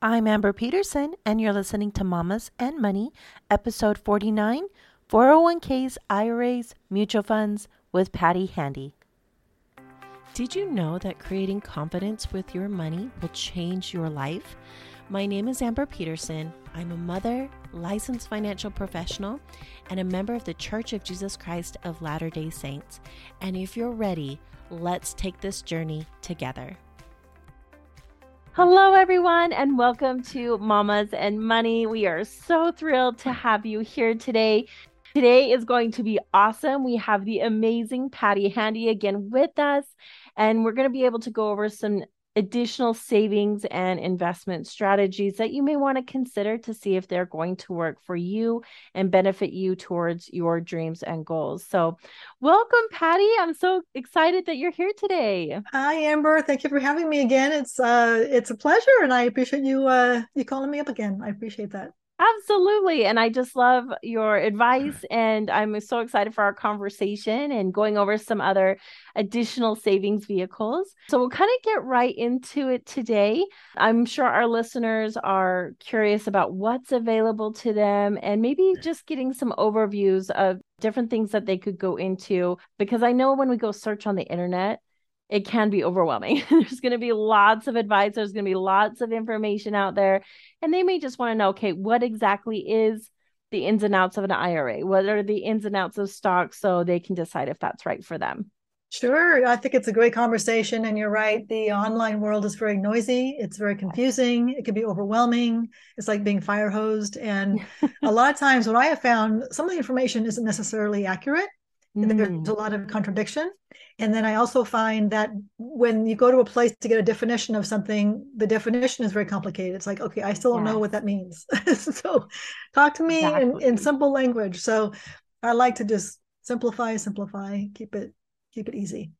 I'm Amber Peterson, and you're listening to Mamas and Money, episode 49 401ks, IRAs, mutual funds with Patti Handy. Did you know that creating confidence with your money will change your life? My name is Amber Peterson. I'm a mother, licensed financial professional, and a member of the Church of Jesus Christ of Latter day Saints. And if you're ready, let's take this journey together. Hello, everyone, and welcome to Mamas and Money. We are so thrilled to have you here today. Today is going to be awesome. We have the amazing Patti Handy again with us, and we're going to be able to go over some additional savings and investment strategies that you may want to consider to see if they're going to work for you and benefit you towards your dreams and goals. So, welcome, Patti. I'm so excited that you're here today. Hi, Amber. Thank you for having me again. It's uh, it's a pleasure, and I appreciate you uh, you calling me up again. I appreciate that. Absolutely. And I just love your advice. And I'm so excited for our conversation and going over some other additional savings vehicles. So we'll kind of get right into it today. I'm sure our listeners are curious about what's available to them and maybe just getting some overviews of different things that they could go into. Because I know when we go search on the internet, it can be overwhelming. There's going to be lots of advice, there's going to be lots of information out there. And they may just want to know okay, what exactly is the ins and outs of an IRA? What are the ins and outs of stocks so they can decide if that's right for them? Sure. I think it's a great conversation. And you're right. The online world is very noisy. It's very confusing. It can be overwhelming. It's like being fire hosed. And a lot of times, what I have found, some of the information isn't necessarily accurate. Mm. There's a lot of contradiction. And then I also find that when you go to a place to get a definition of something, the definition is very complicated. It's like, okay, I still don't know what that means. so talk to me exactly. in, in simple language. So I like to just simplify, simplify, keep it, keep it easy.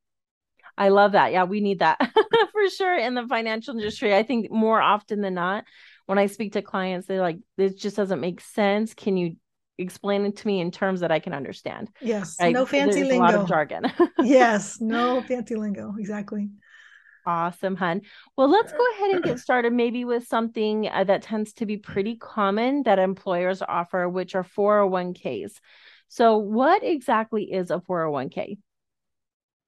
I love that. Yeah, we need that for sure in the financial industry. I think more often than not, when I speak to clients, they're like, this just doesn't make sense. Can you explain it to me in terms that I can understand. Yes. Right? No fancy There's lingo. A lot of jargon. yes. No fancy lingo. Exactly. Awesome, hun. Well, let's go ahead and get started maybe with something uh, that tends to be pretty common that employers offer, which are 401ks. So, what exactly is a 401k?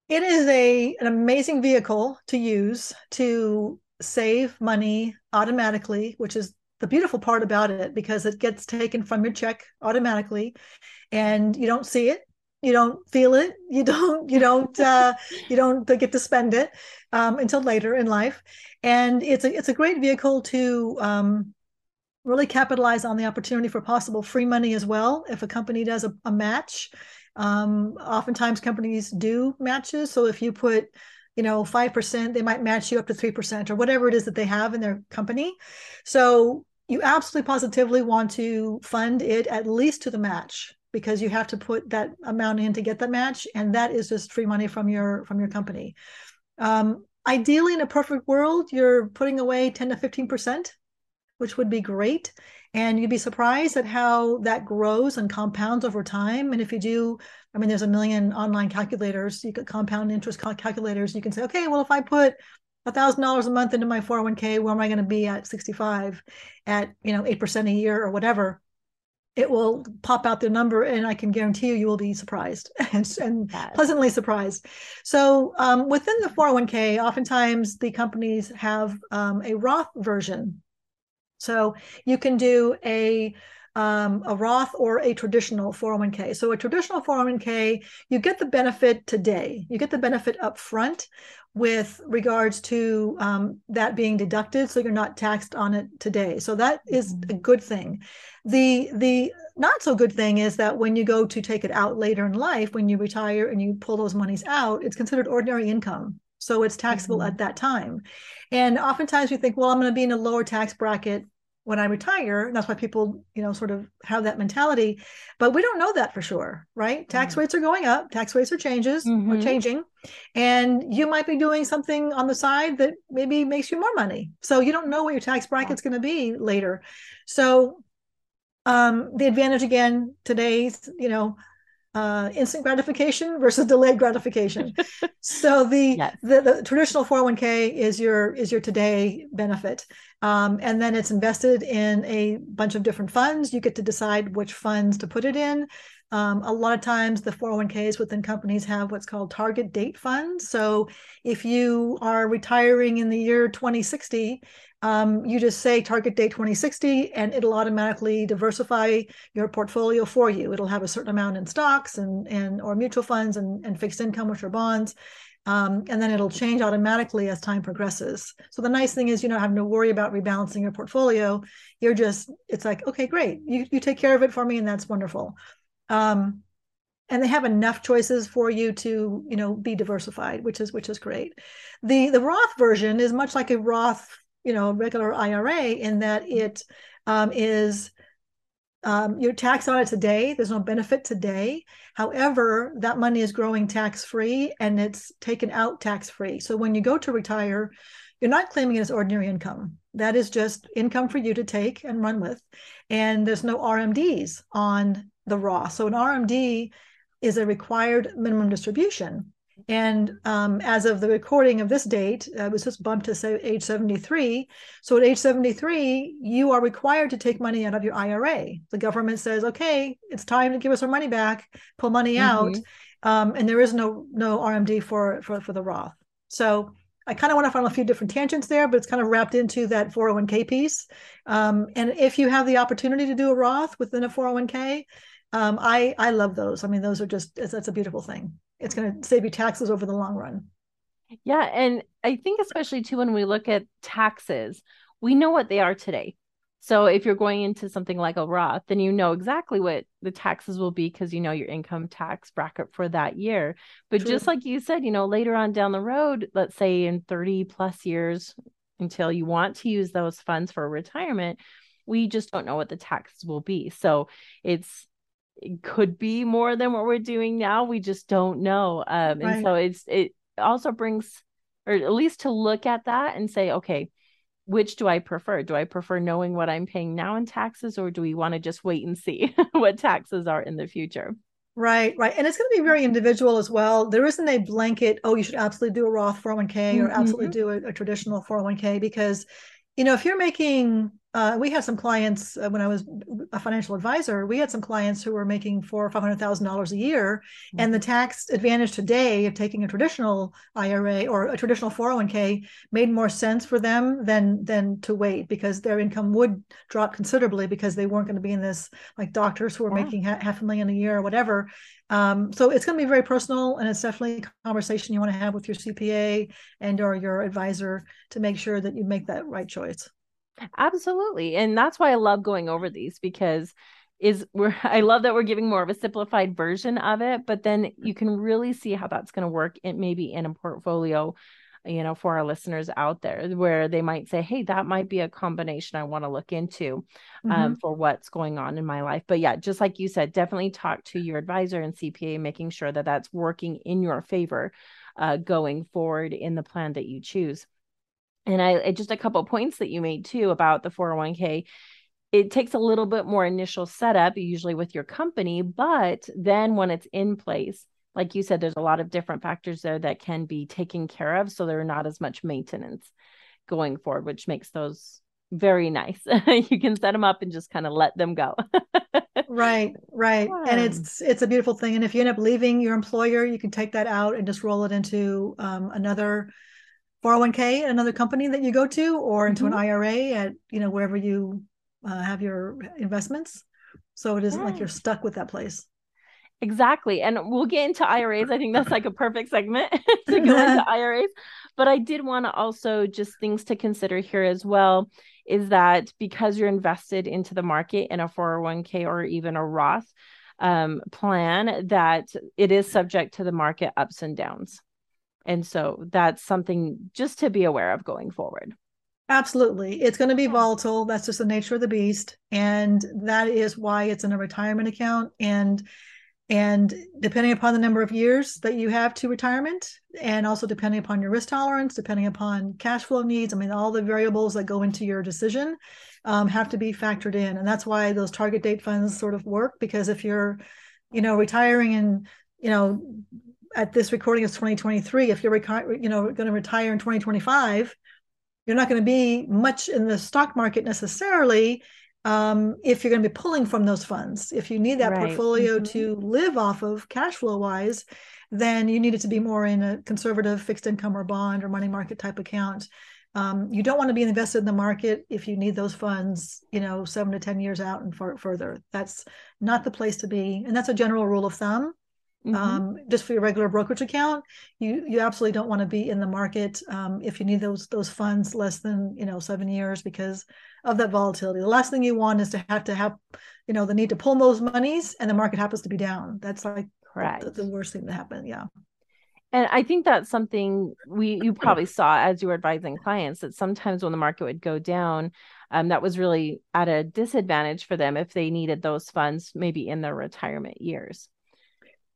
It is a an amazing vehicle to use to save money automatically, which is the beautiful part about it because it gets taken from your check automatically and you don't see it you don't feel it you don't you don't uh, you don't get to spend it um, until later in life. And it's a it's a great vehicle to um, really capitalize on the opportunity for possible free money as well if a company does a, a match. Um, oftentimes companies do matches so if you put you know 5% they might match you up to 3% or whatever it is that they have in their company. So you absolutely positively want to fund it at least to the match because you have to put that amount in to get that match and that is just free money from your from your company. Um, ideally in a perfect world you're putting away 10 to 15 percent which would be great. And you'd be surprised at how that grows and compounds over time. And if you do i mean there's a million online calculators. You could compound interest calculators. You can say okay well if i put thousand dollars a month into my 401k where am i going to be at 65 at you know 8% a year or whatever? It will pop out the number and i can guarantee you you will be surprised and, and yes. pleasantly surprised. So um, within the 401k oftentimes the companies have um, a roth version. So you can do a um, a Roth or a traditional 401k. So a traditional 401k, you get the benefit today. You get the benefit up front with regards to um, that being deducted, so you're not taxed on it today. So that is mm-hmm. a good thing. The the not so good thing is that when you go to take it out later in life, when you retire and you pull those monies out, it's considered ordinary income. So it's taxable mm-hmm. at that time. And oftentimes we think, well, I'm going to be in a lower tax bracket when I retire. And that's why people, you know, sort of have that mentality. But we don't know that for sure, right? Tax mm-hmm. rates are going up, tax rates are changes mm-hmm. are changing. And you might be doing something on the side that maybe makes you more money. So you don't know what your tax bracket's going to be later. So um the advantage again today's, you know, uh, instant gratification versus delayed gratification. so the, yes. the, the traditional 401k is your is your today benefit, um, and then it's invested in a bunch of different funds. You get to decide which funds to put it in. Um, a lot of times, the 401ks within companies have what's called target date funds. So, if you are retiring in the year 2060, um, you just say target date 2060 and it'll automatically diversify your portfolio for you. It'll have a certain amount in stocks and and or mutual funds and, and fixed income which are bonds. Um, and then it'll change automatically as time progresses. So the nice thing is you don't have to worry about rebalancing your portfolio. You're just it's like okay great. You, you take care of it for me and that's wonderful. Um, and they have enough choices for you to you know be diversified which is which is great. The the roth version is much like a roth you know regular IRA in that it um, is um, your tax on it today. There's no benefit today. However, that money is growing tax free and it's taken out tax free. So when you go to retire, you're not claiming it as ordinary income. That is just income for you to take and run with. And there's no RMDs on the Roth. So an RMD is a required minimum distribution. And um, as of the recording of this date, uh, it was just bumped to say age 73. So at age 73, you are required to take money out of your IRA. The government says, okay, it's time to give us our money back, pull money mm-hmm. out. Um, and there is no no RMD for for, for the Roth. So I kind of want to find a few different tangents there, but it's kind of wrapped into that 401k piece. Um, and if you have the opportunity to do a Roth within a 401k, um, I I love those. I mean, those are just that's a beautiful thing it's going to save you taxes over the long run. Yeah. And I think, especially too, when we look at taxes, we know what they are today. So if you're going into something like a Roth, then you know exactly what the taxes will be because you know your income tax bracket for that year. But True. just like you said, you know, later on down the road, let's say in 30 plus years until you want to use those funds for retirement, we just don't know what the taxes will be. So it's it could be more than what we're doing now. We just don't know. Um, and right. so it's it also brings, or at least to look at that and say, okay, which do I prefer? Do I prefer knowing what I'm paying now in taxes, or do we want to just wait and see what taxes are in the future? Right, right. And it's going to be very individual as well. There isn't a blanket, oh, you should absolutely do a Roth 401k mm-hmm. or absolutely do a, a traditional 401k because, you know, if you're making uh, we had some clients uh, when I was a financial advisor. We had some clients who were making four or five hundred thousand dollars a year, mm-hmm. and the tax advantage today of taking a traditional IRA or a traditional 401k made more sense for them than than to wait because their income would drop considerably because they weren't going to be in this like doctors who are yeah. making ha- half a million a year or whatever. Um, so it's going to be very personal, and it's definitely a conversation you want to have with your CPA and or your advisor to make sure that you make that right choice. Absolutely. And that's why I love going over these because is we're I love that we're giving more of a simplified version of it, but then you can really see how that's going to work it maybe in a portfolio you know for our listeners out there where they might say hey that might be a combination i want to look into um, mm-hmm. for what's going on in my life but yeah just like you said definitely talk to your advisor and cpa making sure that that's working in your favor uh, going forward in the plan that you choose and I just a couple points that you made too about the 401k. It takes a little bit more initial setup, usually with your company, but then when it's in place, like you said, there's a lot of different factors there that can be taken care of. So there are not as much maintenance going forward, which makes those very nice. you can set them up and just kind of let them go. right, right. Yeah. And it's it's a beautiful thing. And if you end up leaving your employer, you can take that out and just roll it into um, another 401k at another company that you go to or into mm-hmm. an IRA at you know wherever you uh, have your investments. So it isn't like you're stuck with that place. Exactly. And we'll get into IRAs I think that's like a perfect segment to go into IRAs but I did want to also just things to consider here as well is that because you're invested into the market in a 401k or even a Roth um, plan that it is subject to the market ups and downs and so that's something just to be aware of going forward. Absolutely. It's going to be volatile. That's just the nature of the beast. And that is why it's in a retirement account. And and depending upon the number of years that you have to retirement, and also depending upon your risk tolerance, depending upon cash flow needs, I mean, all the variables that go into your decision um, have to be factored in. And that's why those target date funds sort of work because if you're you know, retiring in, you know, at this recording is 2023. If you're, you know, going to retire in 2025, you're not going to be much in the stock market necessarily um, if you're going to be pulling from those funds. If you need that right. portfolio mm-hmm. to live off of cash flow wise, then you need it to be more in a conservative fixed income or bond or money market type account. Um, you don't want to be invested in the market if you need those funds, you know, seven to 10 years out and far, further. That's not the place to be. And that's a general rule of thumb. Mm-hmm. Um, just for your regular brokerage account, you you absolutely don't want to be in the market um, if you need those those funds less than you know seven years because of that volatility. The last thing you want is to have to have you know the need to pull those monies and the market happens to be down. That's like correct the, the worst thing to happen. Yeah. And I think that's something we you probably saw as you were advising clients that sometimes when the market would go down, um, that was really at a disadvantage for them if they needed those funds maybe in their retirement years.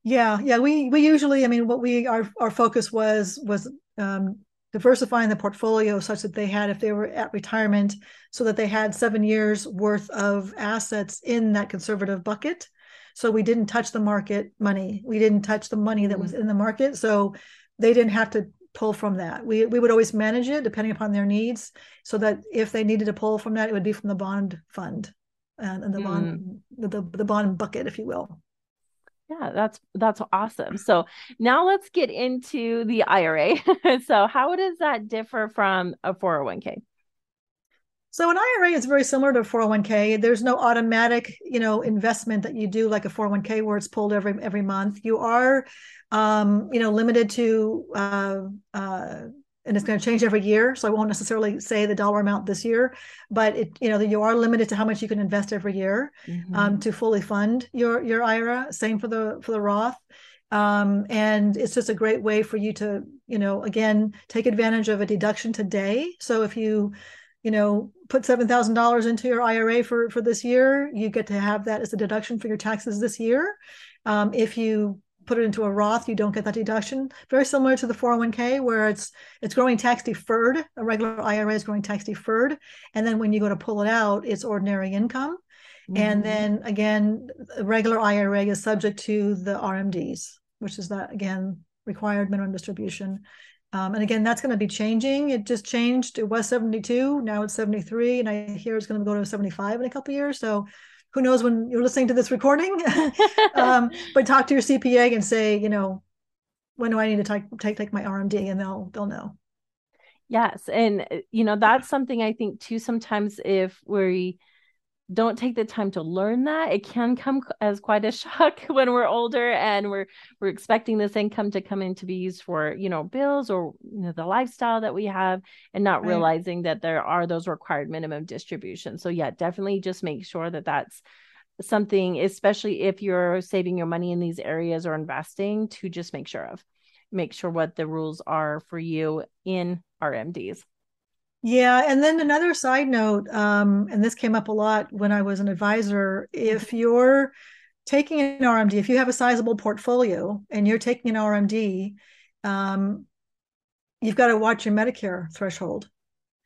Yeah, yeah. We we usually, I mean, what we our our focus was was um, diversifying the portfolio such that they had, if they were at retirement, so that they had seven years worth of assets in that conservative bucket. So we didn't touch the market money. We didn't touch the money that was mm-hmm. in the market. So they didn't have to pull from that. We we would always manage it depending upon their needs, so that if they needed to pull from that, it would be from the bond fund and, and the mm. bond the, the the bond bucket, if you will. Yeah, that's that's awesome. So now let's get into the IRA. so how does that differ from a 401k? So an IRA is very similar to a 401k. There's no automatic, you know, investment that you do like a 401k where it's pulled every every month. You are, um, you know, limited to uh, uh, and it's going to change every year. So I won't necessarily say the dollar amount this year, but it, you know, you are limited to how much you can invest every year mm-hmm. um, to fully fund your your IRA. Same for the for the Roth. Um, and it's just a great way for you to, you know, again, take advantage of a deduction today. So if you, you know, put seven thousand dollars into your IRA for for this year, you get to have that as a deduction for your taxes this year. Um, if you put it into a Roth, you don't get that deduction. Very similar to the 401k, where it's it's growing tax deferred. A regular IRA is growing tax deferred, and then when you go to pull it out, it's ordinary income. Mm-hmm. And then again, a regular IRA is subject to the RMDs, which is that again required minimum distribution. Um, and again, that's going to be changing. It just changed. It was 72, now it's 73, and I hear it's going to go to 75 in a couple years. So who knows when you're listening to this recording um, but talk to your cpa and say you know when do i need to take take, take my rmd and they'll they'll know. Yes. And uh, you know that's something i think too sometimes if we don't take the time to learn that. It can come as quite a shock when we're older and we're we're expecting this income to come in to be used for you know bills or you know the lifestyle that we have and not right. realizing that there are those required minimum distributions. So yeah definitely just make sure that that's something especially if you're saving your money in these areas or investing to just make sure of make sure what the rules are for you in RMDs yeah, and then another side note, um, and this came up a lot when I was an advisor. If mm-hmm. you're taking an RMD, if you have a sizable portfolio and you're taking an RMD, um, you've got to watch your Medicare threshold.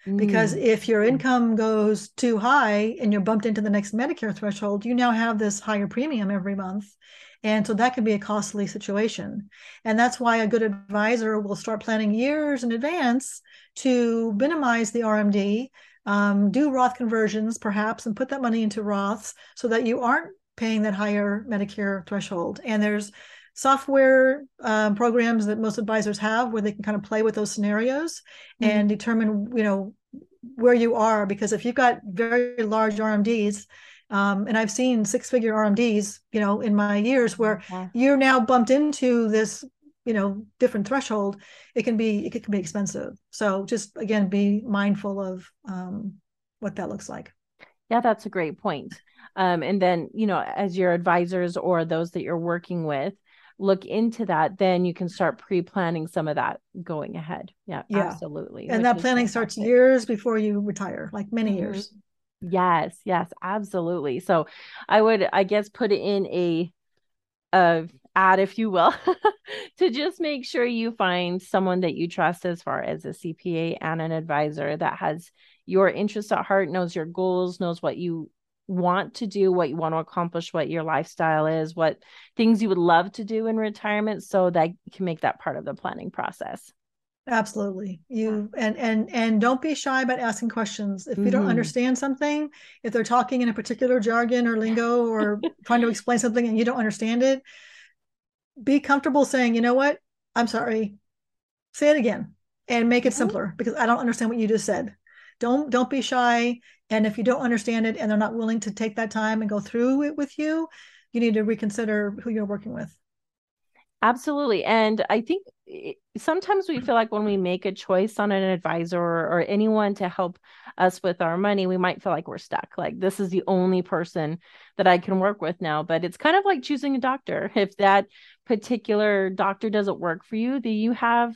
Because mm. if your income goes too high and you're bumped into the next Medicare threshold, you now have this higher premium every month. And so that can be a costly situation. And that's why a good advisor will start planning years in advance to minimize the RMD, um, do Roth conversions perhaps, and put that money into Roths so that you aren't paying that higher Medicare threshold. And there's software um, programs that most advisors have where they can kind of play with those scenarios mm-hmm. and determine, you know, where you are. Because if you've got very large RMDs, um, and I've seen six figure RMDs, you know, in my years where yeah. you're now bumped into this, you know, different threshold. It can be it can be expensive. So just again, be mindful of um, what that looks like. Yeah, that's a great point. Um, and then you know, as your advisors or those that you're working with look into that, then you can start pre-planning some of that going ahead. Yeah, yeah. absolutely. And that planning fantastic. starts years before you retire, like many mm-hmm. Yes, yes, absolutely. So I would, I guess, put in a, a ad, if you will, to just make sure you find someone that you trust as far as a CPA and an advisor that has your interests at heart, knows your goals, knows what you want to do, what you want to accomplish, what your lifestyle is, what things you would love to do in retirement so that you can make that part of the planning process. Absolutely. You and and and don't be shy about asking questions. If you mm-hmm. don't understand something, if they're talking in a particular jargon or lingo or trying to explain something and you don't understand it, be comfortable saying, "You know what? I'm sorry. Say it again." And make it mm-hmm. simpler because I don't understand what you just said. Don't don't be shy and if you don't understand it and they're not willing to take that time and go through it with you, you need to reconsider who you're working with. Absolutely. And I think sometimes we feel like when we make a choice on an advisor or, or, anyone to help us with our money, we might feel like we're stuck. Like this is the only person that I can work with now. But it's kind of like choosing a doctor. If that particular doctor doesn't work for you, then you have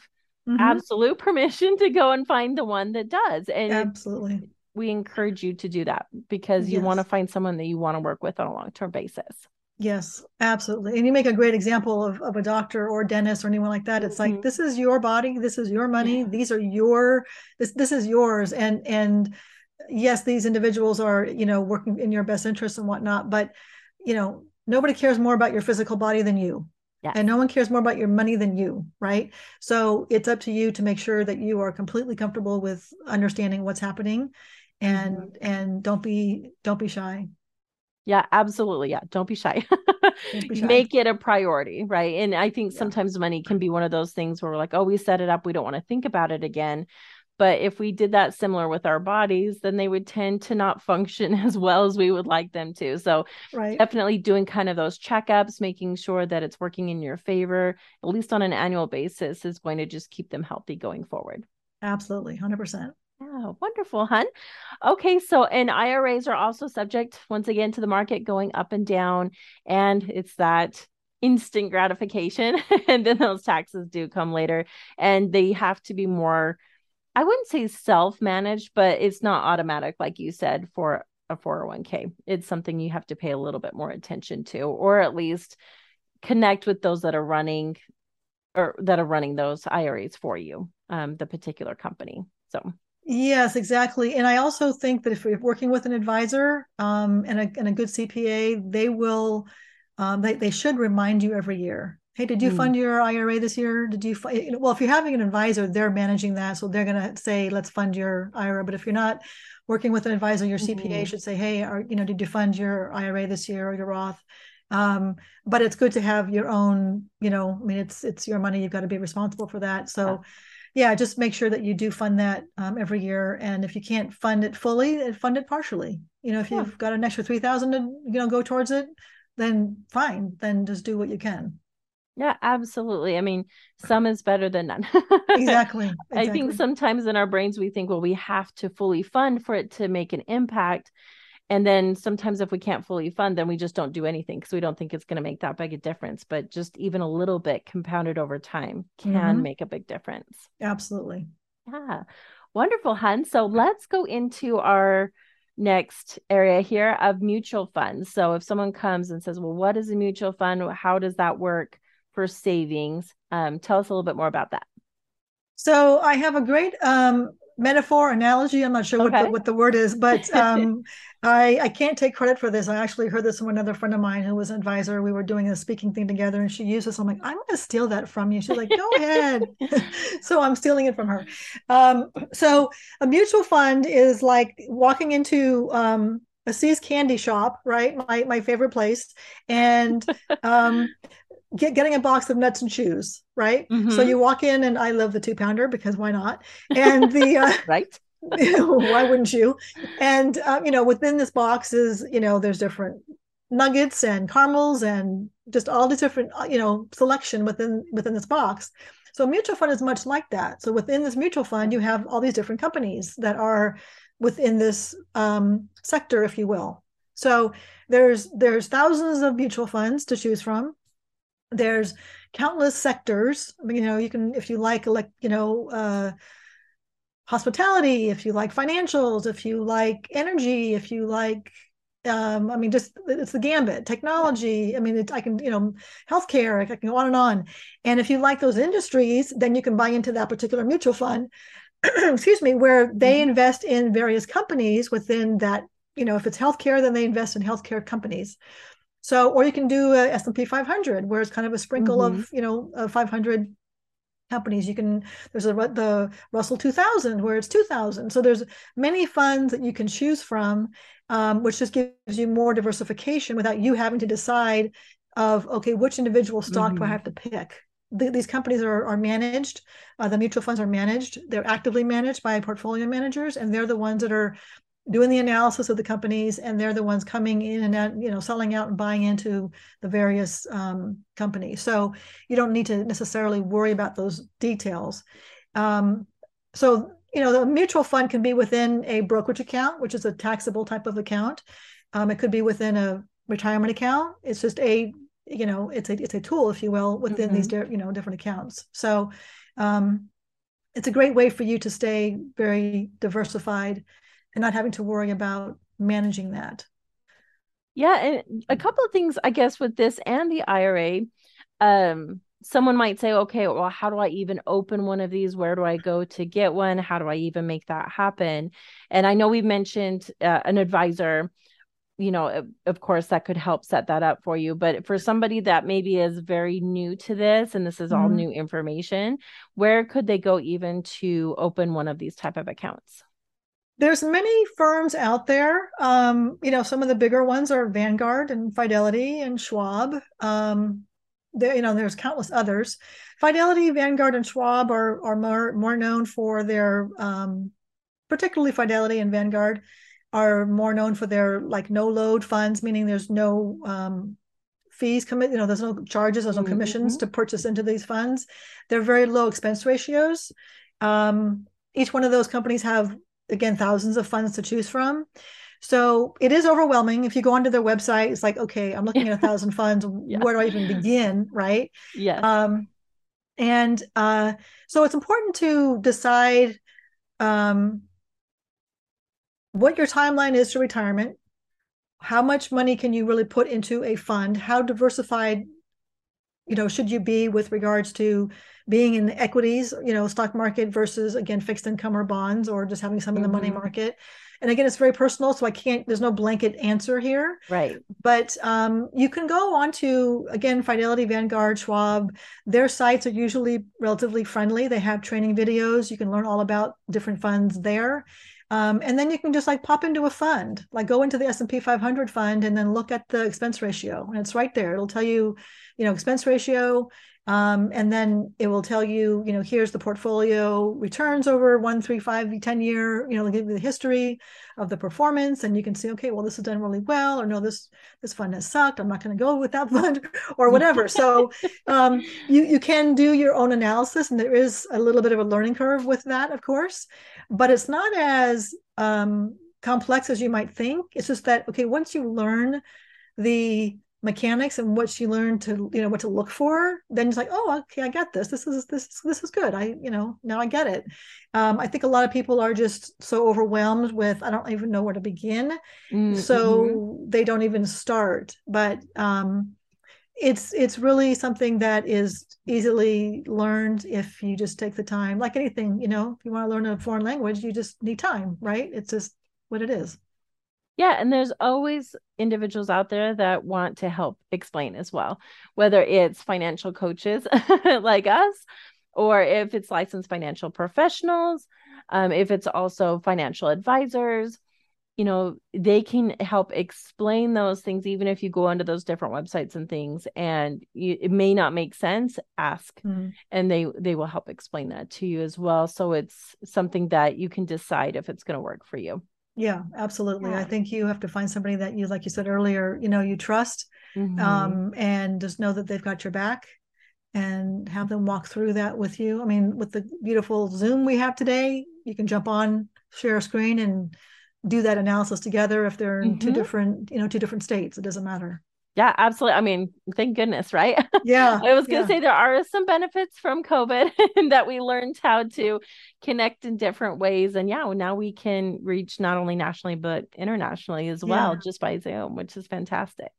mm-hmm. absolute permission to go and find the one that does. And absolutely. We encourage you to do that because you yes. want to find someone that you want to work with on a long term basis. Yes, absolutely. And you make a great example of, of a doctor or dentist or anyone like that. It's mm-hmm. like this is your body, this is your money, yeah. these are your this this is yours. And and yes, these individuals are, you know, working in your best interest and whatnot, but you know, nobody cares more about your physical body than you. Yes. And no one cares more about your money than you, right? So it's up to you to make sure that you are completely comfortable with understanding what's happening and mm-hmm. and don't be don't be shy yeah, absolutely. Yeah. Don't be shy. Don't be shy. Make it a priority. Right. And I think yeah. sometimes money can be one of those things where we're like, oh, we set it up. We don't want to think about it again. But if we did that similar with our bodies, then they would tend to not function as well as we would like them to. So, right. definitely doing kind of those checkups, making sure that it's working in your favor, at least on an annual basis, is going to just keep them healthy going forward. Absolutely. 100%. Yeah, wonderful, hun. Okay, so and IRAs are also subject once again to the market going up and down, and it's that instant gratification, and then those taxes do come later, and they have to be more. I wouldn't say self-managed, but it's not automatic, like you said, for a 401k. It's something you have to pay a little bit more attention to, or at least connect with those that are running or that are running those IRAs for you, um, the particular company. So Yes, exactly. And I also think that if you're working with an advisor um, and, a, and a good CPA, they will, um, they, they should remind you every year. Hey, did you mm. fund your IRA this year? Did you, fund, well, if you're having an advisor, they're managing that. So they're going to say, let's fund your IRA. But if you're not working with an advisor, your CPA mm-hmm. should say, hey, are, you know, did you fund your IRA this year or your Roth? Um, but it's good to have your own, you know, I mean, it's, it's your money. You've got to be responsible for that. So, yeah yeah, just make sure that you do fund that um, every year. And if you can't fund it fully, fund it partially. You know, if you've got an extra three thousand to you know go towards it, then fine. Then just do what you can. Yeah, absolutely. I mean, some is better than none. exactly, exactly. I think sometimes in our brains we think, well, we have to fully fund for it to make an impact and then sometimes if we can't fully fund then we just don't do anything because we don't think it's going to make that big a difference. But just even a little bit compounded over time can mm-hmm. make a big difference. Absolutely. Yeah. Wonderful hun. So let's go into our next area here of mutual funds. So if someone comes and says well what is a mutual fund? How does that work for savings? Um, tell us a little bit more about that. So I have a great um, metaphor analogy i'm not sure okay. what, the, what the word is but um, I, I can't take credit for this. I actually heard this from another friend of mine who was an advisor. We were doing a speaking thing together and she used this. I'm like i'm going to steal that from you. She's like go ahead. So i'm stealing it from her. Um, so a mutual fund is like walking into um, a See's candy shop, right? My my favorite place, and um, get, getting a box of nuts and chews, right? Mm-hmm. So you walk in, and I love the two pounder because why not? And the uh, right. why wouldn't you? And uh, you know, within this box is you know, there's different nuggets and caramels and just all these different uh, you know selection within within this box. So a mutual fund is much like that. So within this mutual fund, you have all these different companies that are within this um, sector, if you will. So there's there's thousands of mutual funds to choose from there's countless sectors you know you can if you like like you know uh, hospitality if you like financials if you like energy if you like um, I mean, just it's the gambit. Technology. I mean, it, I can, you know, healthcare. I can go on and on. And if you like those industries, then you can buy into that particular mutual fund. excuse me, where they mm-hmm. invest in various companies within that you know, if it's healthcare, then they invest in healthcare companies. So, or you can do a S&P 500, where it's kind of a sprinkle mm-hmm. of, you know, uh, 500 companies. You can, there's a, the Russell 2000, where it's 2000. So there's many funds that you can choose from, um, which just gives you more diversification without you having to decide of, okay, which individual stock mm-hmm. do I mm-hmm. have to pick? These companies are, are managed. Uh, the mutual funds are managed. They're actively managed by portfolio managers, and they're the ones that are doing the analysis of the companies and they're the ones coming in and out, you know selling out and buying into the various um, companies. So you don't need to necessarily worry about those details. Um, so you know the mutual fund can be within a brokerage account which is a taxable type of account. Um, it could be within a retirement account. It's just a you know it's a it's a tool if you will within mm-hmm. these you know different accounts. So um, it's a great way for you to stay very diversified and not having to worry about managing that. Yeah, and a couple of things I guess with this and the IRA, um, someone might say, okay, well, how do I even open one of these? Where do I go to get one? How do I even make that happen? And I know we mentioned uh, an advisor, you know, of course, that could help set that up for you. But for somebody that maybe is very new to this and this is all mm-hmm. new information, where could they go even to open one of these type of accounts? There's many firms out there. Um, you know, some of the bigger ones are Vanguard and Fidelity and Schwab. Um, there, you know, there's countless others. Fidelity, Vanguard, and Schwab are are more more known for their, um, particularly Fidelity and Vanguard, are more known for their like no load funds, meaning there's no um, fees commit you know there's no charges there's no commissions mm-hmm. to purchase into these funds they're very low expense ratios um, each one of those companies have again thousands of funds to choose from. So it is overwhelming. If you go onto their website it's like okay i'm looking at a thousand funds. Yeah. where do i even begin? Right? Yeah um and uh so it's important to decide um what your timeline is to retirement. How much money can you really put into a fund? How diversified you know should you be with regards to being in the equities you know stock market versus again fixed income or bonds or just having some mm-hmm. in the money mm-hmm. market and again it's very personal so i can't there's no blanket answer here right but um, you can go on to again fidelity vanguard schwab their sites are usually relatively friendly they have training videos you can learn all about different funds there um, and then you can just like pop into a fund, like go into the S&P 500 fund and then look at the expense ratio. And it's right there. It'll tell you, you know, expense ratio. Um, and then it will tell you, you know, here's the portfolio returns over one, three, five, 10 year, you know, give you the history of the performance. And you can see, okay, well, this has done really well, or no, this this fund has sucked. I'm not going to go with that fund or whatever. so um, you, you can do your own analysis. And there is a little bit of a learning curve with that, of course but it's not as um, complex as you might think. It's just that okay, once you learn the mechanics and what she learned to you know what to look for then it's like oh okay i get this. This is this this is good. I you know now i get it. Um, i think a lot of people are just so overwhelmed with i don't even know where to begin. Mm-hmm. so they don't even start. But um, it's it's really something that is easily learned if you just take the time. Like anything you know if you want to learn a foreign language you just need time right? It's just what it is yeah and there's always individuals out there that want to help explain as well whether it's financial coaches like us or if it's licensed financial professionals um, if it's also financial advisors you know they can help explain those things even if you go onto those different websites and things and you, it may not make sense ask mm-hmm. and they they will help explain that to you as well so it's something that you can decide if it's going to work for you yeah absolutely yeah. i think you have to find somebody that you like you said earlier you know you trust mm-hmm. um, and just know that they've got your back and have them walk through that with you i mean with the beautiful zoom we have today you can jump on share a screen and do that analysis together if they're in mm-hmm. two different you know two different states it doesn't matter yeah absolutely i mean thank goodness right yeah i was going to yeah. say there are some benefits from covid and that we learned how to connect in different ways and yeah now we can reach not only nationally but internationally as well yeah. just by zoom which is fantastic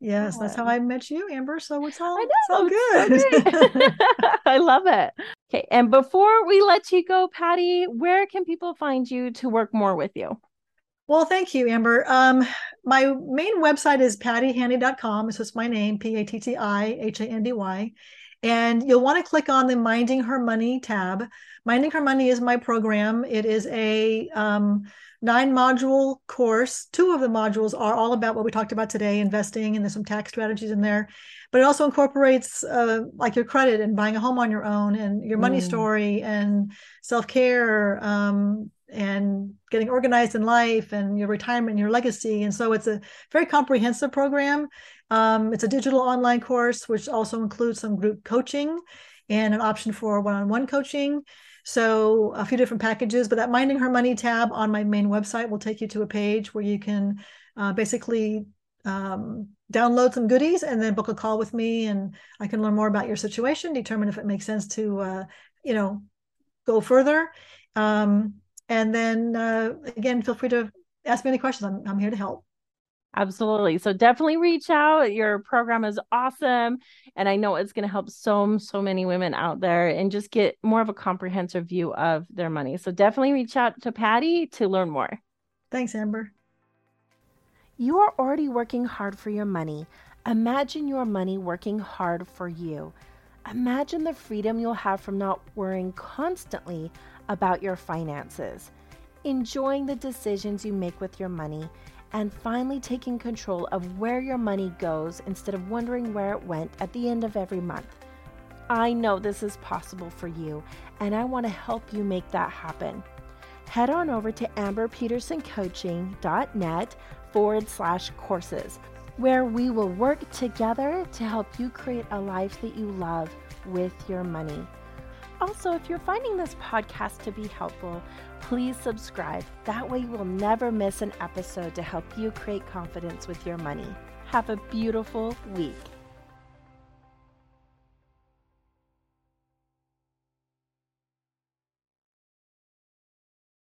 Yes, that's how I met you, Amber. So it's all, it's all good. So I love it. Okay. And before we let you go, Patti, where can people find you to work more with you? Well, thank you, Amber. Um, my main website is pattihandy.com. It's just my name, P A T T I H A N D Y. And you'll want to click on the Minding Her Money tab. Minding Her Money is my program. It is a um, nine module course. Two of the modules are all about what we talked about today investing, and there's some tax strategies in there. But it also incorporates uh, like your credit and buying a home on your own, and your money mm. story, and self care, um, and getting organized in life and your retirement and your legacy. And so it's a very comprehensive program. Um, it's a digital online course, which also includes some group coaching and an option for one on one coaching. So a few different packages, but that Minding Her Money tab on my main website will take you to a page where you can uh, basically um, download some goodies and then book a call with me and I can learn more about your situation, determine if it makes sense to, uh, you know, go further. Um, and then uh, again, feel free to ask me any questions. I'm, I'm here to help. Absolutely. So definitely reach out. Your program is awesome. And I know it's going to help so, so many women out there and just get more of a comprehensive view of their money. So definitely reach out to Patti to learn more. Thanks, Amber. You are already working hard for your money. Imagine your money working hard for you. Imagine the freedom you'll have from not worrying constantly about your finances, enjoying the decisions you make with your money, and finally taking control of where your money goes instead of wondering where it went at the end of every month. I know this is possible for you, and I want to help you make that happen. Head on over to amberpetersoncoaching.net forward slash courses, where we will work together to help you create a life that you love with your money. Also, if you're finding this podcast to be helpful, please subscribe. That way, you will never miss an episode to help you create confidence with your money. Have a beautiful week.